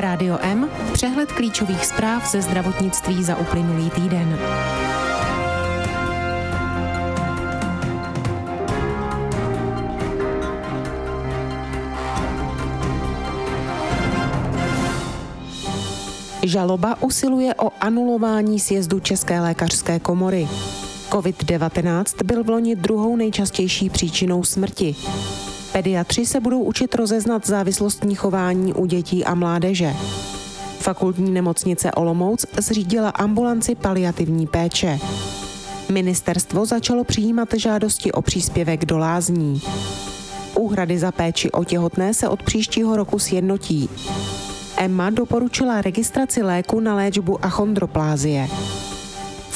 Rádio M, přehled klíčových zpráv ze zdravotnictví za uplynulý týden. Žaloba usiluje o anulování sjezdu České lékařské komory. COVID-19 byl v loni druhou nejčastější příčinou smrti. Pediatři se budou učit rozeznat závislostní chování u dětí a mládeže. Fakultní nemocnice Olomouc zřídila ambulanci paliativní péče. Ministerstvo začalo přijímat žádosti o příspěvek do lázní. Úhrady za péči o těhotné se od příštího roku sjednotí. EMA doporučila registraci léku na léčbu achondroplázie.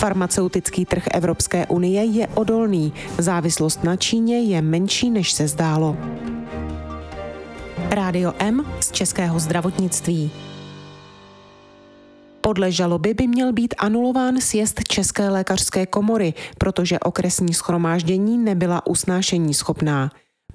Farmaceutický trh Evropské unie je odolný, závislost na Číně je menší, než se zdálo. Rádio M z Českého zdravotnictví. Podle žaloby by měl být anulován sjezd České lékařské komory, protože okresní schromáždění nebyla usnášení schopná.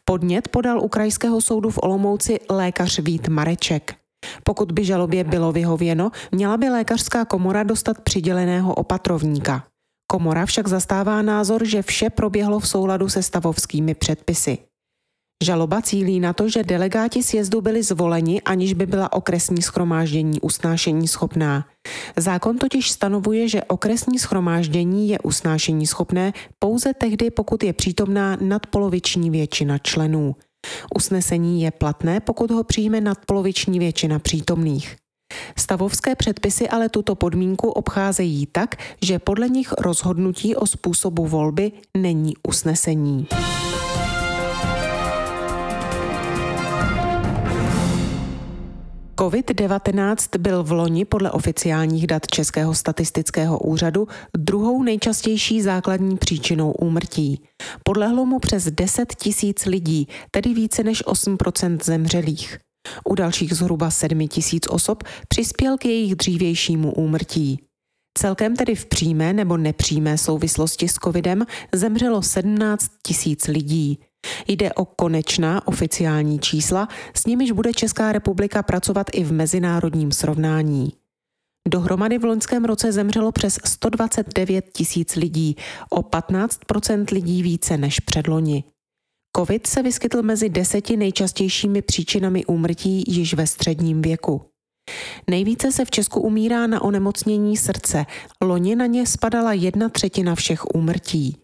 Podnět podal u Krajského soudu v Olomouci lékař Vít Mareček. Pokud by žalobě bylo vyhověno, měla by lékařská komora dostat přiděleného opatrovníka. Komora však zastává názor, že vše proběhlo v souladu se stavovskými předpisy. Žaloba cílí na to, že delegáti sjezdu byli zvoleni, aniž by byla okresní schromáždění usnášení schopná. Zákon totiž stanovuje, že okresní schromáždění je usnášení schopné pouze tehdy, pokud je přítomná nadpoloviční většina členů. Usnesení je platné, pokud ho přijme nadpoloviční většina přítomných. Stavovské předpisy ale tuto podmínku obcházejí tak, že podle nich rozhodnutí o způsobu volby není usnesení. COVID-19 byl v loni podle oficiálních dat Českého statistického úřadu druhou nejčastější základní příčinou úmrtí. Podlehlo mu přes 10 tisíc lidí, tedy více než 8% zemřelých. U dalších zhruba 7 tisíc osob přispěl k jejich dřívějšímu úmrtí. Celkem tedy v přímé nebo nepřímé souvislosti s covidem zemřelo 17 tisíc lidí. Jde o konečná oficiální čísla, s nimiž bude Česká republika pracovat i v mezinárodním srovnání. Dohromady v loňském roce zemřelo přes 129 tisíc lidí, o 15% lidí více než předloni. COVID se vyskytl mezi deseti nejčastějšími příčinami úmrtí již ve středním věku. Nejvíce se v Česku umírá na onemocnění srdce. Loni na ně spadala jedna třetina všech úmrtí.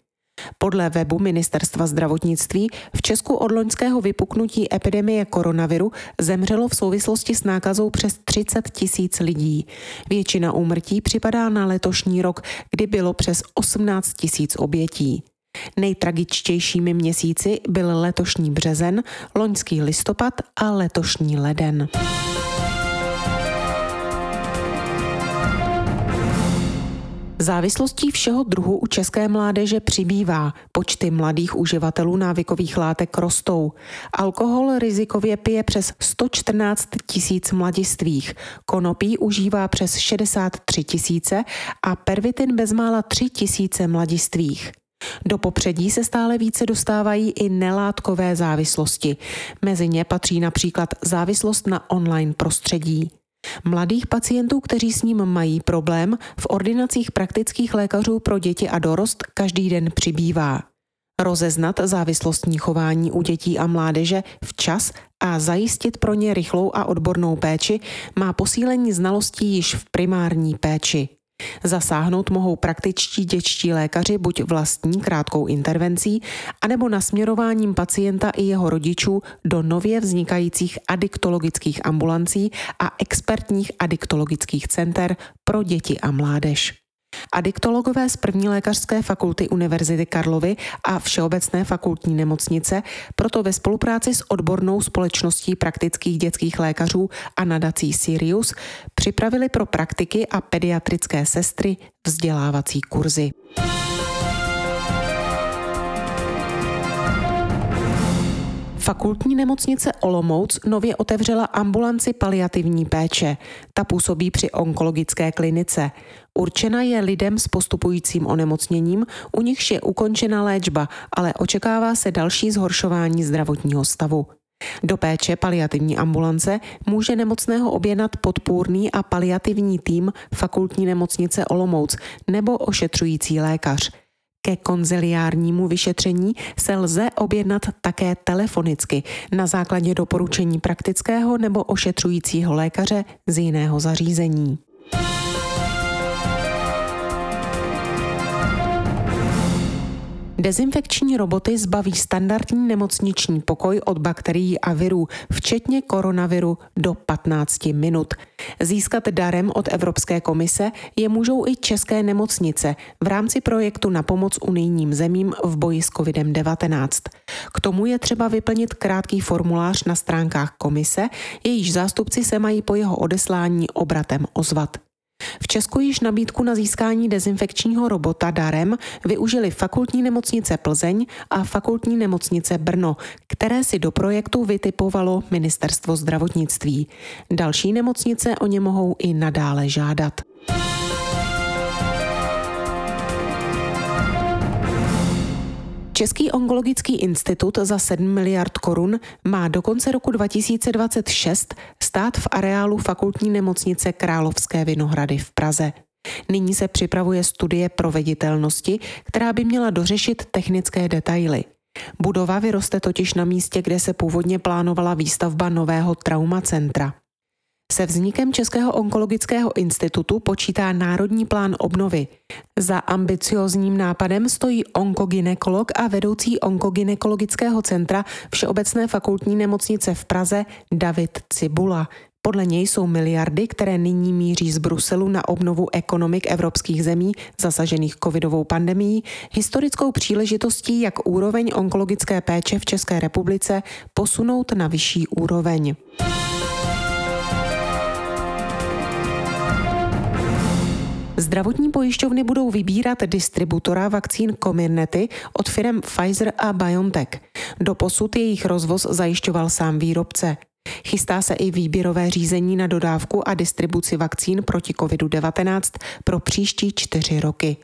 Podle webu Ministerstva zdravotnictví v Česku od loňského vypuknutí epidemie koronaviru zemřelo v souvislosti s nákazou přes 30 tisíc lidí. Většina úmrtí připadá na letošní rok, kdy bylo přes 18 tisíc obětí. Nejtragičtějšími měsíci byl letošní březen, loňský listopad a letošní leden. Závislostí všeho druhu u české mládeže přibývá. Počty mladých uživatelů návykových látek rostou. Alkohol rizikově pije přes 114 tisíc mladistvých. Konopí užívá přes 63 tisíce a pervitin bezmála 3 tisíce mladistvých. Do popředí se stále více dostávají i nelátkové závislosti. Mezi ně patří například závislost na online prostředí. Mladých pacientů, kteří s ním mají problém, v ordinacích praktických lékařů pro děti a dorost každý den přibývá. Rozeznat závislostní chování u dětí a mládeže včas a zajistit pro ně rychlou a odbornou péči má posílení znalostí již v primární péči. Zasáhnout mohou praktičtí dětští lékaři buď vlastní krátkou intervencí, anebo nasměrováním pacienta i jeho rodičů do nově vznikajících adiktologických ambulancí a expertních adiktologických center pro děti a mládež. Adiktologové z první lékařské fakulty Univerzity Karlovy a Všeobecné fakultní nemocnice proto ve spolupráci s odbornou společností praktických dětských lékařů a nadací Sirius připravili pro praktiky a pediatrické sestry vzdělávací kurzy. Fakultní nemocnice Olomouc nově otevřela ambulanci paliativní péče. Ta působí při onkologické klinice. Určena je lidem s postupujícím onemocněním, u nichž je ukončena léčba, ale očekává se další zhoršování zdravotního stavu. Do péče paliativní ambulance může nemocného objednat podpůrný a paliativní tým fakultní nemocnice Olomouc nebo ošetřující lékař. Ke konziliárnímu vyšetření se lze objednat také telefonicky na základě doporučení praktického nebo ošetřujícího lékaře z jiného zařízení. Dezinfekční roboty zbaví standardní nemocniční pokoj od bakterií a virů, včetně koronaviru, do 15 minut. Získat darem od Evropské komise je můžou i české nemocnice v rámci projektu na pomoc unijním zemím v boji s COVID-19. K tomu je třeba vyplnit krátký formulář na stránkách komise, jejíž zástupci se mají po jeho odeslání obratem ozvat. V Česku již nabídku na získání dezinfekčního robota darem využili fakultní nemocnice Plzeň a fakultní nemocnice Brno, které si do projektu vytipovalo ministerstvo zdravotnictví. Další nemocnice o ně mohou i nadále žádat. Český onkologický institut za 7 miliard korun má do konce roku 2026 stát v areálu fakultní nemocnice Královské Vinohrady v Praze. Nyní se připravuje studie proveditelnosti, která by měla dořešit technické detaily. Budova vyroste totiž na místě, kde se původně plánovala výstavba nového traumacentra. Se vznikem Českého onkologického institutu počítá Národní plán obnovy. Za ambiciozním nápadem stojí onkoginekolog a vedoucí onkogynekologického centra Všeobecné fakultní nemocnice v Praze David Cibula. Podle něj jsou miliardy, které nyní míří z Bruselu na obnovu ekonomik evropských zemí zasažených covidovou pandemií, historickou příležitostí, jak úroveň onkologické péče v České republice posunout na vyšší úroveň. Zdravotní pojišťovny budou vybírat distributora vakcín Comirnaty od firm Pfizer a BioNTech. Doposud jejich rozvoz zajišťoval sám výrobce. Chystá se i výběrové řízení na dodávku a distribuci vakcín proti COVID-19 pro příští čtyři roky.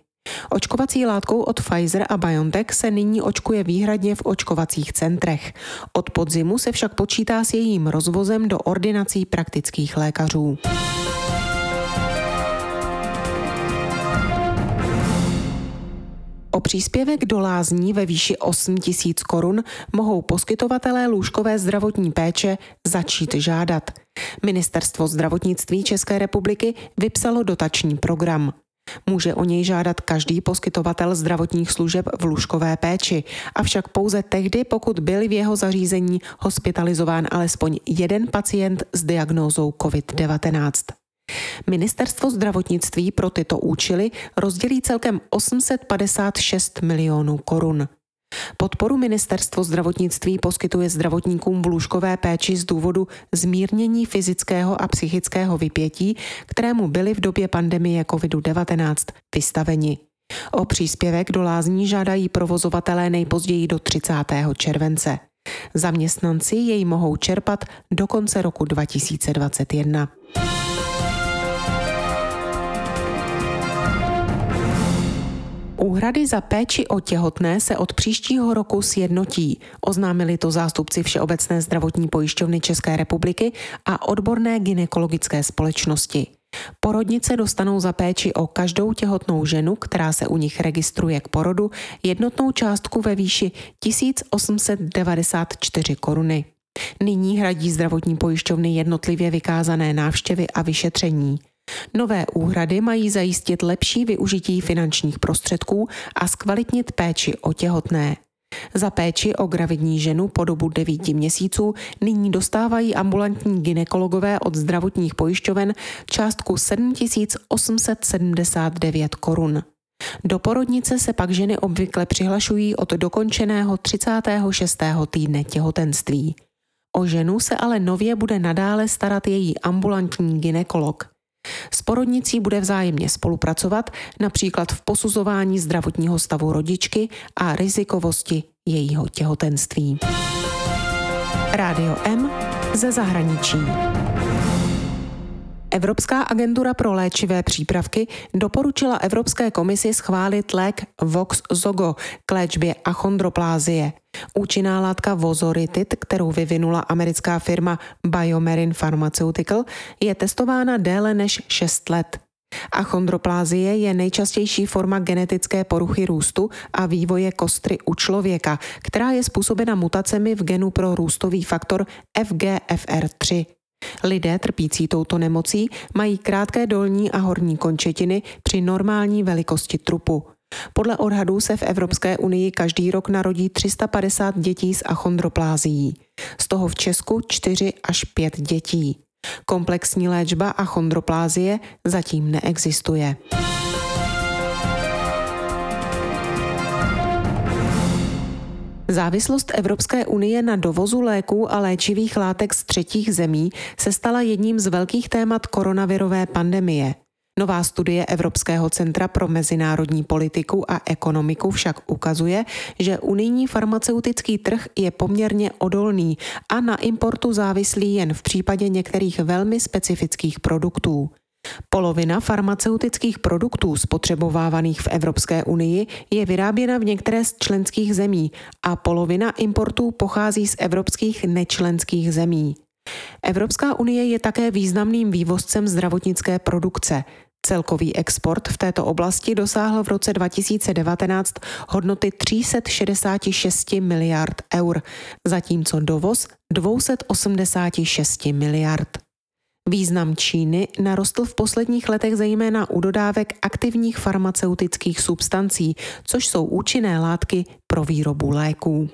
Očkovací látkou od Pfizer a BioNTech se nyní očkuje výhradně v očkovacích centrech. Od podzimu se však počítá s jejím rozvozem do ordinací praktických lékařů. Příspěvek do lázní ve výši 8 tisíc korun mohou poskytovatelé lůžkové zdravotní péče začít žádat. Ministerstvo zdravotnictví České republiky vypsalo dotační program. Může o něj žádat každý poskytovatel zdravotních služeb v lůžkové péči, avšak pouze tehdy, pokud byl v jeho zařízení hospitalizován alespoň jeden pacient s diagnózou COVID-19. Ministerstvo zdravotnictví pro tyto účely rozdělí celkem 856 milionů korun. Podporu ministerstvo zdravotnictví poskytuje zdravotníkům v lůžkové péči z důvodu zmírnění fyzického a psychického vypětí, kterému byli v době pandemie COVID-19 vystaveni. O příspěvek do lázní žádají provozovatelé nejpozději do 30. července. Zaměstnanci jej mohou čerpat do konce roku 2021. Úhrady za péči o těhotné se od příštího roku sjednotí, oznámili to zástupci Všeobecné zdravotní pojišťovny České republiky a odborné ginekologické společnosti. Porodnice dostanou za péči o každou těhotnou ženu, která se u nich registruje k porodu, jednotnou částku ve výši 1894 koruny. Nyní hradí zdravotní pojišťovny jednotlivě vykázané návštěvy a vyšetření. Nové úhrady mají zajistit lepší využití finančních prostředků a zkvalitnit péči o těhotné. Za péči o gravidní ženu po dobu 9 měsíců nyní dostávají ambulantní ginekologové od zdravotních pojišťoven částku 7879 korun. Do porodnice se pak ženy obvykle přihlašují od dokončeného 36. týdne těhotenství. O ženu se ale nově bude nadále starat její ambulantní ginekolog. S porodnicí bude vzájemně spolupracovat například v posuzování zdravotního stavu rodičky a rizikovosti jejího těhotenství. Rádio M ze zahraničí. Evropská agentura pro léčivé přípravky doporučila Evropské komisi schválit lék Voxzogo k léčbě achondroplázie. Účinná látka Vozoritit, kterou vyvinula americká firma Biomerin Pharmaceutical, je testována déle než 6 let. Achondroplázie je nejčastější forma genetické poruchy růstu a vývoje kostry u člověka, která je způsobena mutacemi v genu pro růstový faktor FGFR3. Lidé trpící touto nemocí mají krátké dolní a horní končetiny při normální velikosti trupu. Podle odhadů se v Evropské unii každý rok narodí 350 dětí s achondroplázií. Z toho v Česku 4 až 5 dětí. Komplexní léčba achondroplázie zatím neexistuje. Závislost Evropské unie na dovozu léků a léčivých látek z třetích zemí se stala jedním z velkých témat koronavirové pandemie. Nová studie Evropského centra pro mezinárodní politiku a ekonomiku však ukazuje, že unijní farmaceutický trh je poměrně odolný a na importu závislý jen v případě některých velmi specifických produktů. Polovina farmaceutických produktů spotřebovávaných v Evropské unii je vyráběna v některé z členských zemí a polovina importů pochází z evropských nečlenských zemí. Evropská unie je také významným vývozcem zdravotnické produkce. Celkový export v této oblasti dosáhl v roce 2019 hodnoty 366 miliard eur, zatímco dovoz 286 miliard. Význam Číny narostl v posledních letech zejména u dodávek aktivních farmaceutických substancí, což jsou účinné látky pro výrobu léků.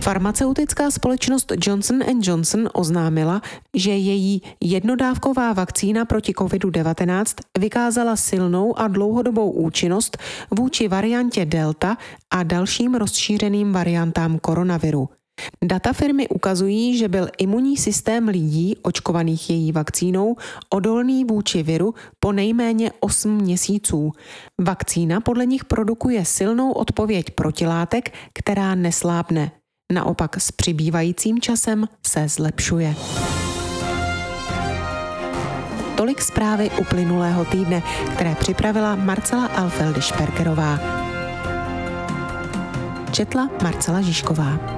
Farmaceutická společnost Johnson Johnson oznámila, že její jednodávková vakcína proti COVID-19 vykázala silnou a dlouhodobou účinnost vůči variantě Delta a dalším rozšířeným variantám koronaviru. Data firmy ukazují, že byl imunní systém lidí očkovaných její vakcínou odolný vůči viru po nejméně 8 měsíců. Vakcína podle nich produkuje silnou odpověď protilátek, která neslábne. Naopak s přibývajícím časem se zlepšuje. Tolik zprávy uplynulého týdne, které připravila Marcela Alfeldy Šperkerová. Četla Marcela Žižková.